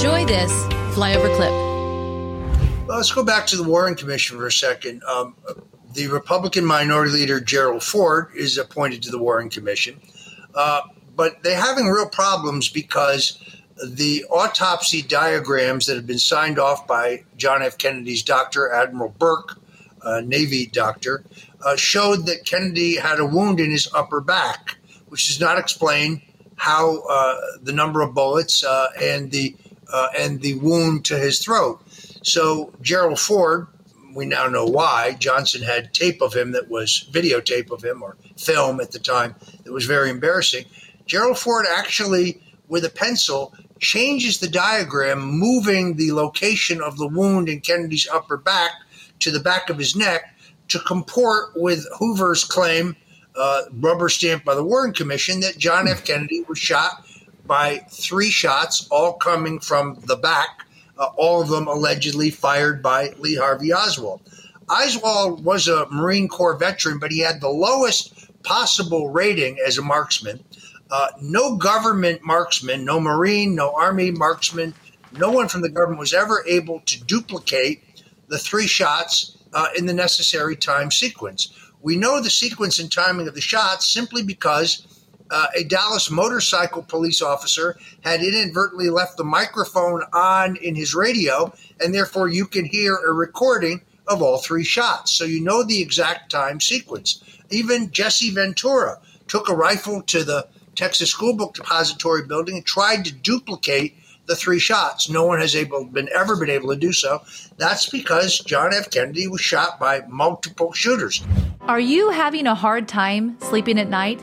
Enjoy this flyover clip. Let's go back to the Warren Commission for a second. Um, the Republican Minority Leader Gerald Ford is appointed to the Warren Commission, uh, but they're having real problems because the autopsy diagrams that have been signed off by John F. Kennedy's doctor, Admiral Burke, uh, Navy doctor, uh, showed that Kennedy had a wound in his upper back, which does not explain how uh, the number of bullets uh, and the uh, and the wound to his throat. So Gerald Ford, we now know why Johnson had tape of him that was videotape of him or film at the time that was very embarrassing. Gerald Ford actually, with a pencil, changes the diagram, moving the location of the wound in Kennedy's upper back to the back of his neck to comport with Hoover's claim, uh, rubber stamped by the Warren Commission, that John F. Kennedy was shot by three shots, all coming from the back, uh, all of them allegedly fired by Lee Harvey Oswald. Oswald was a Marine Corps veteran, but he had the lowest possible rating as a marksman. Uh, no government marksman, no Marine, no Army marksman, no one from the government was ever able to duplicate the three shots uh, in the necessary time sequence. We know the sequence and timing of the shots simply because uh, a Dallas motorcycle police officer had inadvertently left the microphone on in his radio, and therefore you can hear a recording of all three shots. So you know the exact time sequence. Even Jesse Ventura took a rifle to the Texas School Book Depository building and tried to duplicate the three shots. No one has able been ever been able to do so. That's because John F. Kennedy was shot by multiple shooters. Are you having a hard time sleeping at night,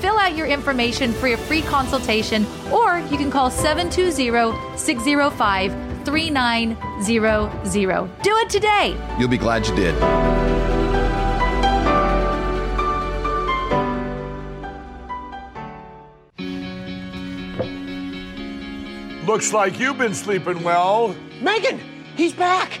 fill out your information for your free consultation, or you can call 720 605 3900. Do it today. You'll be glad you did. Looks like you've been sleeping well. Megan, he's back.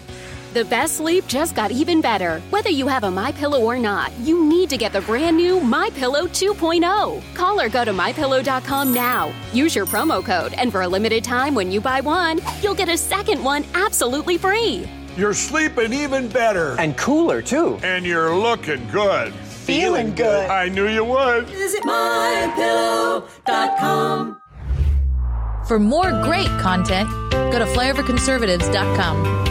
The best sleep just got even better. Whether you have a My Pillow or not, you need to get the brand new My Pillow 2.0. Call or go to mypillow.com now. Use your promo code, and for a limited time, when you buy one, you'll get a second one absolutely free. You're sleeping even better. And cooler, too. And you're looking good. Feeling good. I knew you would. Visit mypillow.com. For more great content, go to flyoverconservatives.com.